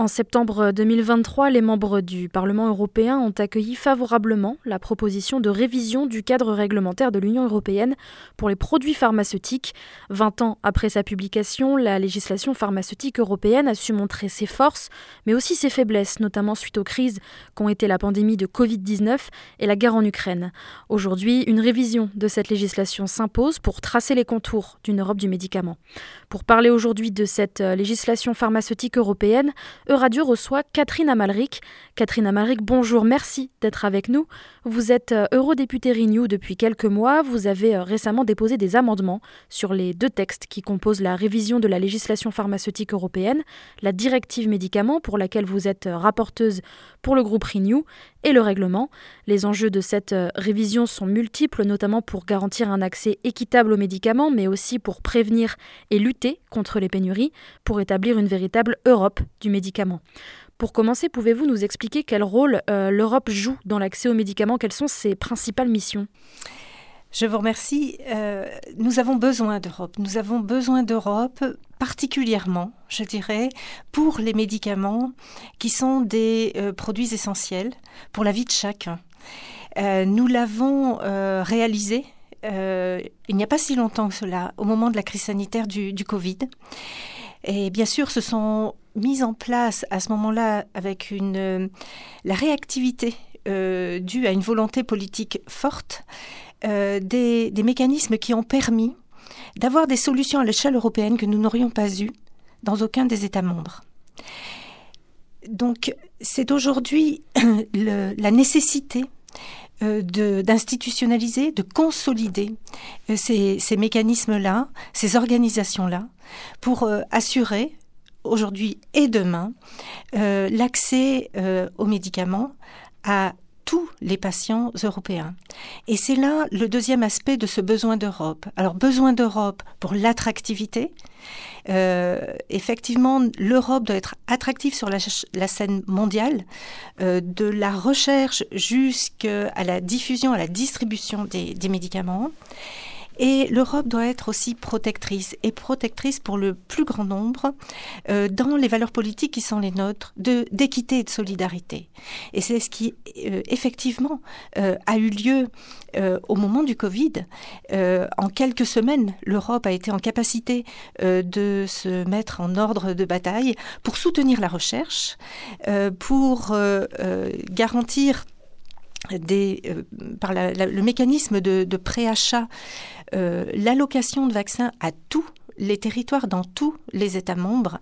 En septembre 2023, les membres du Parlement européen ont accueilli favorablement la proposition de révision du cadre réglementaire de l'Union européenne pour les produits pharmaceutiques. Vingt ans après sa publication, la législation pharmaceutique européenne a su montrer ses forces, mais aussi ses faiblesses, notamment suite aux crises qu'ont été la pandémie de Covid-19 et la guerre en Ukraine. Aujourd'hui, une révision de cette législation s'impose pour tracer les contours d'une Europe du médicament. Pour parler aujourd'hui de cette législation pharmaceutique européenne, Euradio reçoit Catherine Amalric. Catherine Amalric, bonjour, merci d'être avec nous. Vous êtes euh, eurodéputée Renew depuis quelques mois. Vous avez euh, récemment déposé des amendements sur les deux textes qui composent la révision de la législation pharmaceutique européenne, la directive médicaments pour laquelle vous êtes euh, rapporteuse pour le groupe Renew et le règlement. Les enjeux de cette révision sont multiples, notamment pour garantir un accès équitable aux médicaments, mais aussi pour prévenir et lutter contre les pénuries, pour établir une véritable Europe du médicament. Pour commencer, pouvez-vous nous expliquer quel rôle euh, l'Europe joue dans l'accès aux médicaments? Quelles sont ses principales missions? Je vous remercie. Euh, nous avons besoin d'Europe. Nous avons besoin d'Europe particulièrement, je dirais, pour les médicaments qui sont des euh, produits essentiels pour la vie de chacun. nous l'avons réalisé il n'y a pas si longtemps que cela, au moment de la crise sanitaire du, du Covid. Et bien sûr, ce sont mise en place à ce moment-là avec une, euh, la réactivité euh, due à une volonté politique forte, euh, des, des, mécanismes qui ont permis d'avoir des solutions à l'échelle européenne que nous n'aurions pas eues dans aucun des États membres. Donc c'est aujourd'hui la nécessité d'institutionnaliser, de, consolider ces, ces mécanismes-là, ces organisations-là, pour assurer aujourd'hui et demain euh, l'accès euh, aux médicaments à tous les patients européens. Et c'est là le deuxième aspect de ce besoin d'Europe. Alors besoin d'Europe pour l'attractivité. Euh, effectivement, l'Europe doit être attractive sur la, scène mondiale, de la recherche jusqu'à la diffusion, à la distribution des, des médicaments. Et l'Europe doit être aussi protectrice, et protectrice pour le plus grand nombre euh, dans les valeurs politiques qui sont les nôtres, d'équité et de solidarité. Et c'est ce qui, euh, effectivement, euh, a eu lieu au moment du Covid. en quelques semaines, l'Europe a été en capacité de se mettre en ordre de bataille pour soutenir la recherche, pour garantir des, par le mécanisme de, préachat euh, l'allocation de vaccins à tous les territoires dans tous les États membres,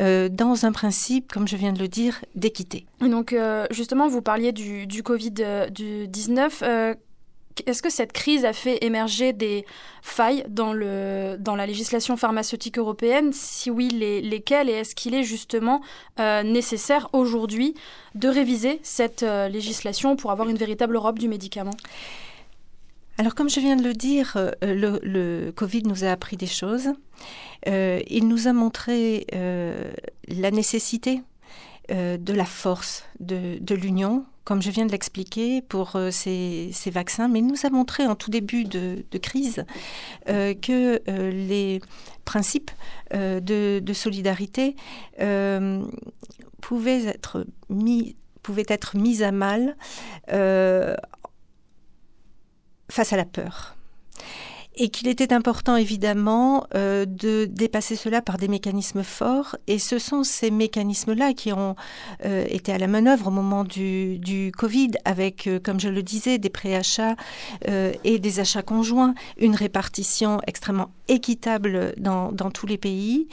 euh, dans un principe, comme je viens de le dire, d'équité. Donc, euh, justement, vous parliez du, du Covid-19. Est-ce que cette crise a fait émerger des failles dans, le, dans la législation pharmaceutique européenne? Si oui, les, lesquelles? Et est-ce qu'il est justement nécessaire aujourd'hui de réviser cette législation pour avoir une véritable Europe du médicament? Alors, comme je viens de le dire, euh, le, Covid nous a appris des choses. Euh, il nous a montré euh, la nécessité de la force de, l'Union, comme je viens de l'expliquer, pour ces, vaccins. Mais il nous a montré en tout début de, crise que les principes de, solidarité pouvaient être mis pouvaient être mis à mal face à la peur et qu'il était important évidemment euh, de dépasser cela par des mécanismes forts. Et ce sont ces mécanismes-là qui ont euh, été à la manœuvre au moment du, du Covid, avec, euh, comme je le disais, des préachats et des achats conjoints, une répartition extrêmement équitable dans, dans tous les pays.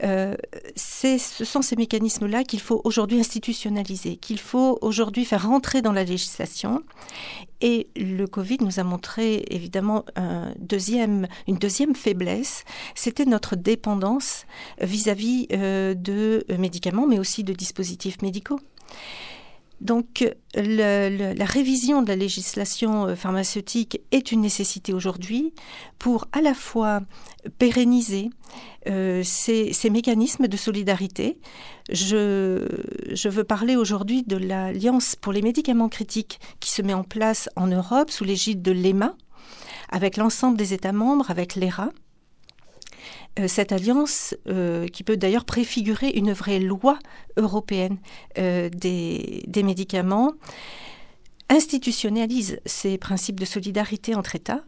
ce sont ces mécanismes-là qu'il faut aujourd'hui institutionnaliser, qu'il faut aujourd'hui faire rentrer dans la législation. Et le Covid nous a montré évidemment une deuxième faiblesse, c'était notre dépendance vis-à-vis euh, de médicaments, mais aussi de dispositifs médicaux. Donc la révision de la législation euh, pharmaceutique est une nécessité aujourd'hui pour à la fois pérenniser euh, ces, mécanismes de solidarité. Je veux parler aujourd'hui de l'Alliance pour les médicaments critiques qui se met en place en Europe sous l'égide de l'EMA, avec l'ensemble des États membres, avec l'ERA. Cette alliance, qui peut d'ailleurs préfigurer une vraie loi européenne des, des médicaments, institutionnalise ces principes de solidarité entre États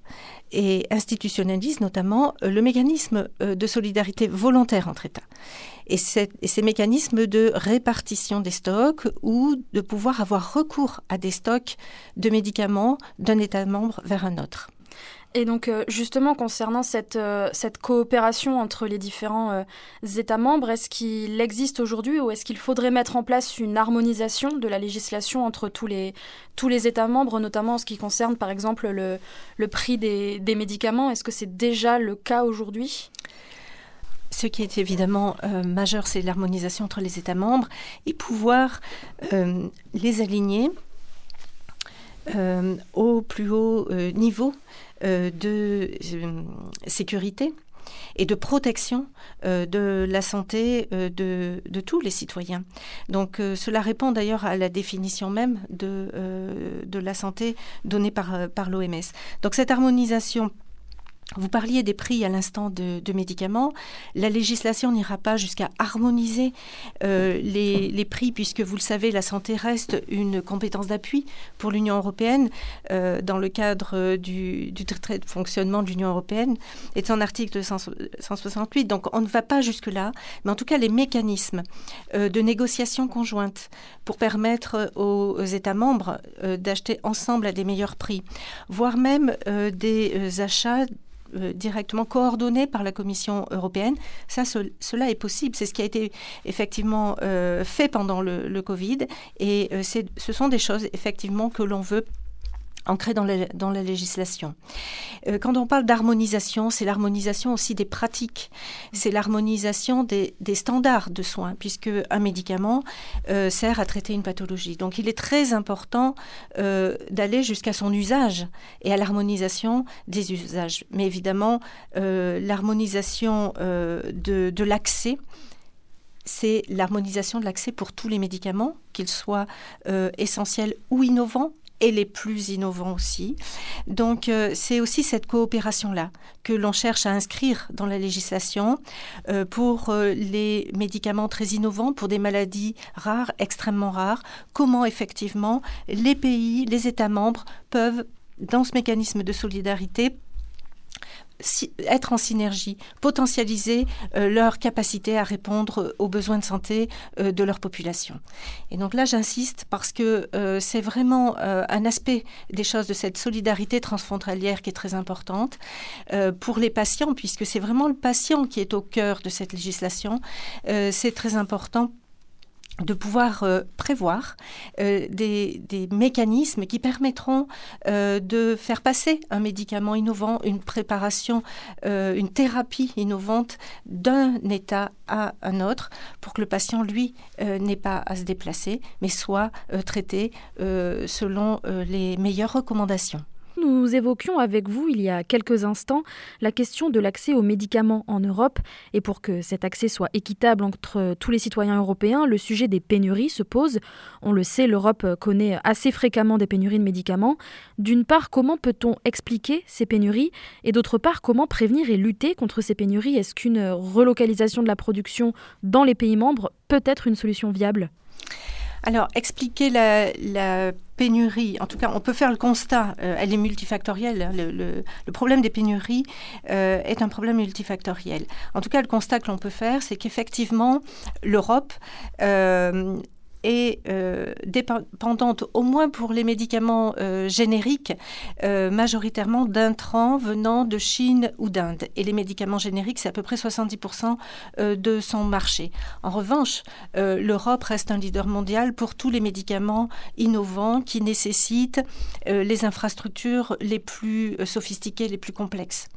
et institutionnalise notamment euh, le mécanisme euh, de solidarité volontaire entre États. Et, ces mécanismes de répartition des stocks ou de pouvoir avoir recours à des stocks de médicaments d'un État membre vers un autre. Et donc euh, justement concernant cette, euh, cette coopération entre les différents euh, États membres, est-ce qu'il existe aujourd'hui ou est-ce qu'il faudrait mettre en place une harmonisation de la législation entre tous les, États membres, notamment en ce qui concerne par exemple le, prix des, médicaments? Est-ce que c'est déjà le cas aujourd'hui? Ce qui est évidemment majeur, c'est l'harmonisation entre les États membres et pouvoir les aligner au plus haut niveau de euh, sécurité et de protection euh, de la santé de, tous les citoyens. Donc cela répond d'ailleurs à la définition même de, de la santé donnée par, par l'OMS. Donc cette harmonisation vous parliez des prix à l'instant de, médicaments. La législation n'ira pas jusqu'à harmoniser euh, les, prix, puisque vous le savez, la santé reste une compétence d'appui pour l'Union européenne euh, dans le cadre du, traité de fonctionnement de l'Union européenne et de son article 168. Donc on ne va pas jusque-là, mais en tout cas les mécanismes euh, de négociation conjointe pour permettre aux, États membres d'acheter ensemble à des meilleurs prix, voire même des achats euh, directement coordonné par la Commission européenne. Ça, cela est possible. C'est ce qui a été effectivement euh, fait pendant le, le Covid. Et euh, ce sont des choses effectivement que l'on veut ancré dans la, législation. Euh, quand on parle d'harmonisation, c'est l'harmonisation aussi des pratiques, c'est l'harmonisation des, standards de soins, puisque un médicament euh, sert à traiter une pathologie. Donc il est très important euh, d'aller jusqu'à son usage et à l'harmonisation des usages. Mais évidemment, l'harmonisation de l'accès, c'est l'harmonisation de l'accès pour tous les médicaments, qu'ils soient essentiels ou innovants, et les plus innovants aussi. Donc euh, c'est aussi cette coopération-là que l'on cherche à inscrire dans la législation euh, pour euh, les médicaments très innovants, pour des maladies rares, extrêmement rares, comment effectivement les pays, les États membres peuvent, dans ce mécanisme de solidarité, être en synergie, potentialiser euh, leur capacité à répondre aux besoins de santé euh, de leur population. Et donc là, j'insiste parce que euh, c'est vraiment un aspect des choses de cette solidarité transfrontalière qui est très importante pour les patients, puisque c'est vraiment le patient qui est au cœur de cette législation. c'est très important de pouvoir euh, prévoir euh, des, mécanismes qui permettront euh, de faire passer un médicament innovant, une préparation, une thérapie innovante d'un état à un autre pour que le patient, lui, n'ait pas à se déplacer, mais soit traité selon les meilleures recommandations. Nous évoquions avec vous il y a quelques instants la question de l'accès aux médicaments en Europe et pour que cet accès soit équitable entre tous les citoyens européens, le sujet des pénuries se pose. On le sait, l'Europe connaît assez fréquemment des pénuries de médicaments. D'une part, comment peut-on expliquer ces pénuries? Et d'autre part, comment prévenir et lutter contre ces pénuries? Est-ce qu'une relocalisation de la production dans les pays membres peut être une solution viable? Alors, expliquer la, pénurie, en tout cas, on peut faire le constat, euh, elle est multifactorielle. Hein, le, problème des pénuries euh, est un problème multifactoriel. En tout cas, le constat que l'on peut faire, c'est qu'effectivement, l'Europe euh, est euh, dépendante, au moins pour les médicaments euh, génériques, euh, majoritairement d'intrants venant de Chine ou d'Inde. Et les médicaments génériques, c'est à peu près 70% de son marché. En revanche, l'Europe reste un leader mondial pour tous les médicaments innovants qui nécessitent les infrastructures les plus sophistiquées, les plus complexes.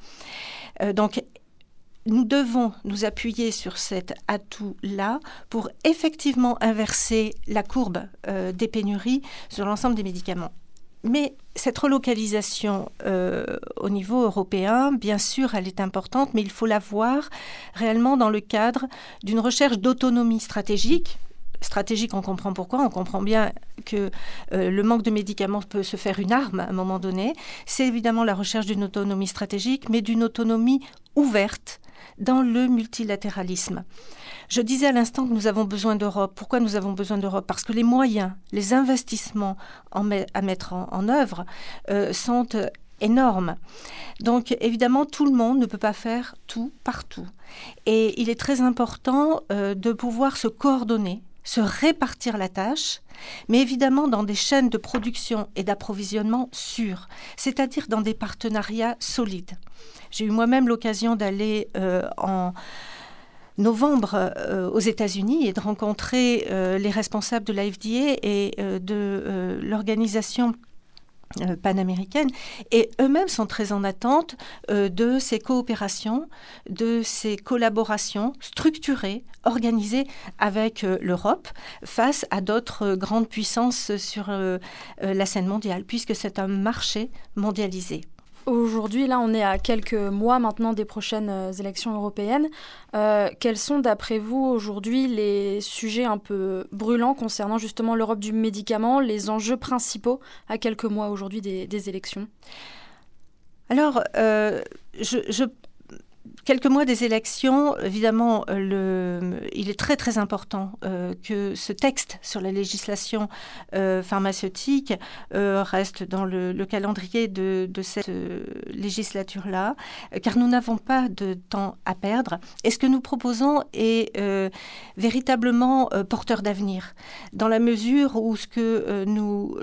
donc, nous devons nous appuyer sur cet atout-là pour effectivement inverser la courbe euh, des pénuries sur l'ensemble des médicaments. Mais cette relocalisation euh, au niveau européen, bien sûr, elle est importante, mais il faut la voir réellement dans le cadre d'une recherche d'autonomie stratégique. Stratégique, on comprend pourquoi, on comprend bien que euh, le manque de médicaments peut se faire une arme à un moment donné. C'est évidemment la recherche d'une autonomie stratégique, mais d'une autonomie ouverte dans le multilatéralisme. Je disais à l'instant que nous avons besoin d'Europe. Pourquoi nous avons besoin d'Europe? Parce que les moyens, les investissements à mettre en, œuvre euh, sont euh, énormes. Donc évidemment, tout le monde ne peut pas faire tout partout. Et il est très important euh, de pouvoir se coordonner, se répartir la tâche, mais évidemment dans des chaînes de production et d'approvisionnement sûres, c'est-à-dire dans des partenariats solides. J'ai eu moi-même l'occasion d'aller en novembre euh, aux États-Unis et de rencontrer euh, les responsables de la FDA et euh, de l'organisation panaméricaine et eux-mêmes sont très en attente de ces coopérations, de ces collaborations structurées, organisées avec l'Europe face à d'autres grandes puissances sur la scène mondiale, puisque c'est un marché mondialisé. Aujourd'hui, là, on est à quelques mois maintenant des prochaines euh, élections européennes. Euh, quels sont, d'après vous, aujourd'hui les sujets un peu brûlants concernant justement l'Europe du médicament, les enjeux principaux à quelques mois aujourd'hui des, élections? Alors, euh, je, je, quelques mois des élections, évidemment, euh, il est très très important euh, que ce texte sur la législation euh, pharmaceutique reste dans le, calendrier de, cette législature-là, car nous n'avons pas de temps à perdre. Et ce que nous proposons est véritablement porteur d'avenir, dans la mesure où ce que nous,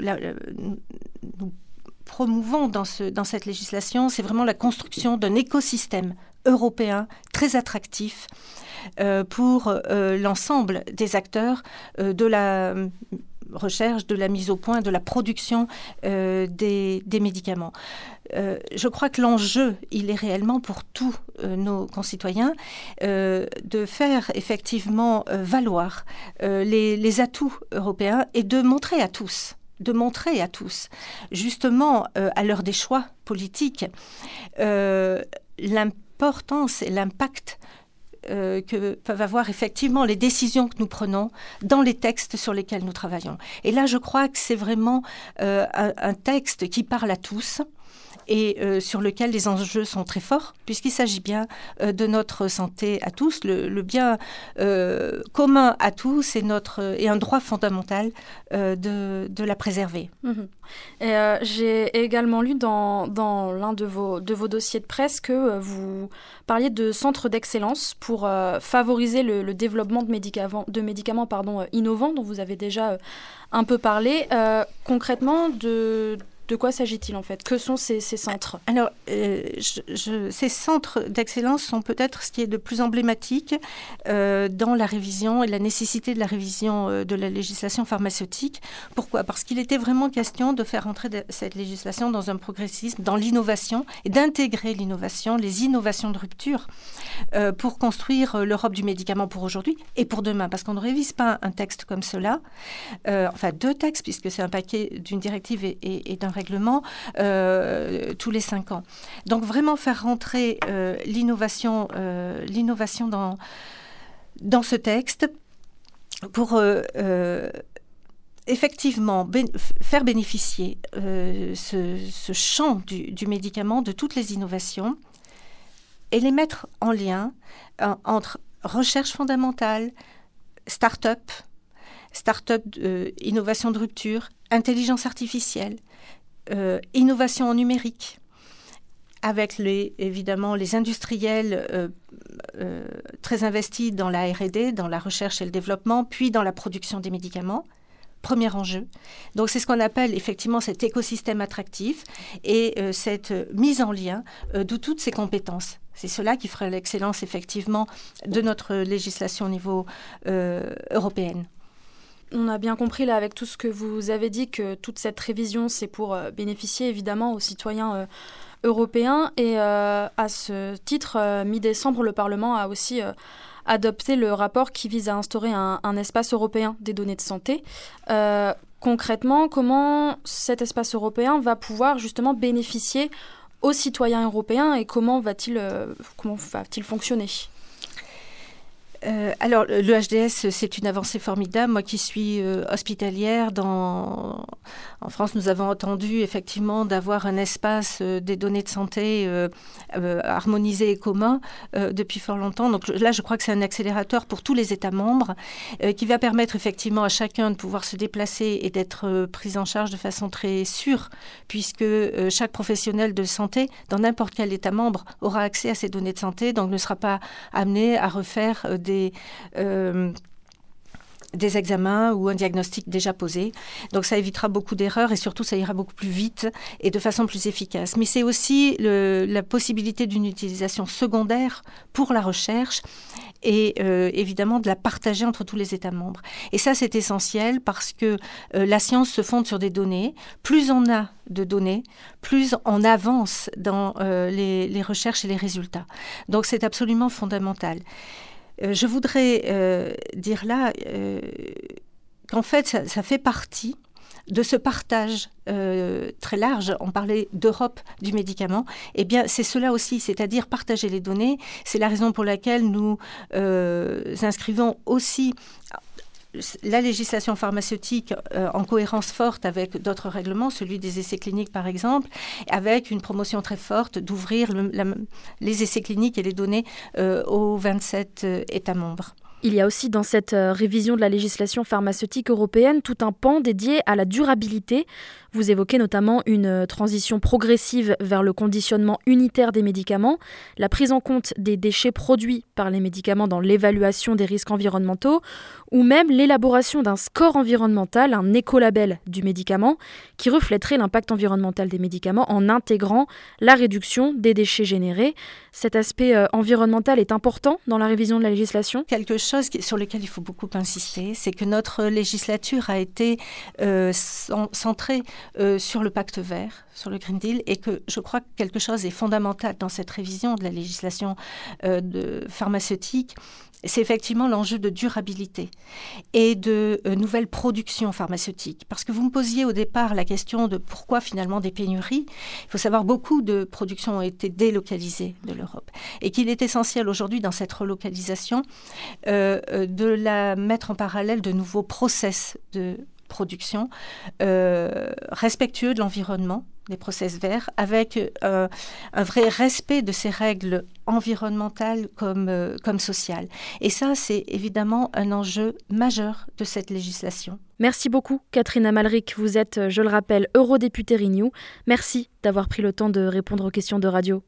promouvons dans, dans cette législation, c'est vraiment la construction d'un écosystème européen très attractif euh, pour euh, l'ensemble des acteurs euh, de la recherche, de la mise au point, de la production des, des, médicaments. je crois que l'enjeu, il est réellement pour tous nos concitoyens de faire effectivement valoir les, les, atouts européens et de montrer à tous de montrer à tous, justement à l'heure des choix politiques, l'impact l'importance et l'impact euh, que peuvent avoir effectivement les décisions que nous prenons dans les textes sur lesquels nous travaillons. Et là, je crois que c'est vraiment euh, un, texte qui parle à tous, et euh, sur lequel les enjeux sont très forts, puisqu'il s'agit bien euh, de notre santé à tous. Le, bien euh, commun à tous et un droit fondamental de, la préserver. Mhm. J'ai également lu dans, l'un de vos, dossiers de presse que vous parliez de centres d'excellence pour favoriser le, développement de médicaments, innovants, dont vous avez déjà un peu parlé. concrètement, de de quoi s'agit-il en fait? Que sont ces, centres? Alors, euh, ces centres d'excellence sont peut-être ce qui est de plus emblématique euh, dans la révision et la nécessité de la révision euh, de la législation pharmaceutique. Pourquoi? Parce qu'il était vraiment question de faire entrer cette législation dans un progressisme, dans l'innovation et d'intégrer l'innovation, les innovations de rupture pour construire l'Europe du médicament pour aujourd'hui et pour demain. Parce qu'on ne révise pas un texte comme cela, enfin deux textes puisque c'est un paquet d'une directive et, et d'un règlement euh, tous les cinq ans. Donc vraiment faire rentrer euh, l'innovation, euh, l'innovation dans, dans ce texte pour effectivement faire bénéficier ce, champ du, du, médicament de toutes les innovations et les mettre en lien entre recherche fondamentale, start-up, start-up, innovation de rupture, intelligence artificielle, euh, innovation numérique, avec évidemment les industriels euh, euh, très investis dans la RD, dans la recherche et le développement, puis dans la production des médicaments. Premier enjeu. Donc c'est ce qu'on appelle effectivement cet écosystème attractif et cette mise en lien de toutes ces compétences. C'est cela qui ferait l'excellence effectivement de notre législation au niveau européen on a bien compris là avec tout ce que vous avez dit que toute cette révision c'est pour euh, bénéficier évidemment aux citoyens euh, européens et euh, à ce titre mi-décembre le Parlement a aussi adopté le rapport qui vise à instaurer un, espace européen des données de santé. concrètement, comment cet espace européen va pouvoir justement bénéficier aux citoyens européens et comment va-t-il comment va-t-il fonctionner? Euh, alors, le HDS, c'est une avancée formidable. Moi qui suis euh, hospitalière, dans... en France, nous avons entendu effectivement d'avoir un espace euh, des données de santé harmonisé et commun depuis fort longtemps. Donc là, je crois que c'est un accélérateur pour tous les États membres qui va permettre effectivement à chacun de pouvoir se déplacer et d'être pris en charge de façon très sûre, puisque chaque professionnel de santé, dans n'importe quel État membre, aura accès à ces données de santé, donc ne sera pas amené à refaire des, euh, des examens ou un diagnostic déjà posé. Donc ça évitera beaucoup d'erreurs et surtout ça ira beaucoup plus vite et de façon plus efficace. Mais c'est aussi la possibilité d'une utilisation secondaire pour la recherche et euh, évidemment de la partager entre tous les États membres. Et ça c'est essentiel parce que euh, la science se fonde sur des données. Plus on a de données, plus on avance dans les recherches et les résultats. Donc c'est absolument fondamental. Euh, je voudrais euh, dire là euh, qu'en fait, ça, fait partie de ce partage très large, on parlait d'Europe du médicament, eh bien c'est cela aussi, c'est-à-dire partager les données. C'est la raison pour laquelle nous inscrivons aussi la législation pharmaceutique euh, en cohérence forte avec d'autres règlements, celui des essais cliniques par exemple, avec une promotion très forte d'ouvrir les essais cliniques et les données euh, aux 27 euh, États membres. Il y a aussi dans cette révision de la législation pharmaceutique européenne tout un pan dédié à la durabilité. Vous évoquez notamment une transition progressive vers le conditionnement unitaire des médicaments, la prise en compte des déchets produits par les médicaments dans l'évaluation des risques environnementaux, ou même l'élaboration d'un score environnemental, un écolabel du médicament, qui reflèterait l'impact environnemental des médicaments en intégrant la réduction des déchets générés. Cet aspect euh, environnemental est important dans la révision de la législation? Quelque chose sur lequel il faut beaucoup insister, c'est que notre législature a été euh, centrée euh, sur le pacte vert, sur le Green Deal, et que je crois que quelque chose est fondamental dans cette révision de la législation euh, pharmaceutique, c'est effectivement l'enjeu de durabilité et de euh, nouvelles productions pharmaceutiques. Parce que vous me posiez au départ la question de pourquoi finalement des pénuries. Il faut savoir beaucoup de productions ont été délocalisées de l'Europe et qu'il est essentiel aujourd'hui dans cette relocalisation de la mettre en parallèle de nouveaux process de production, euh, respectueux de l'environnement, des process verts, avec euh, un vrai respect de ces règles environnementales comme, euh, comme sociales. Et ça, c'est évidemment un enjeu majeur de cette législation. Merci beaucoup, Catherine Amalric. Vous êtes, je le rappelle, eurodéputée Renew. Merci d'avoir pris le temps de répondre aux questions de radio.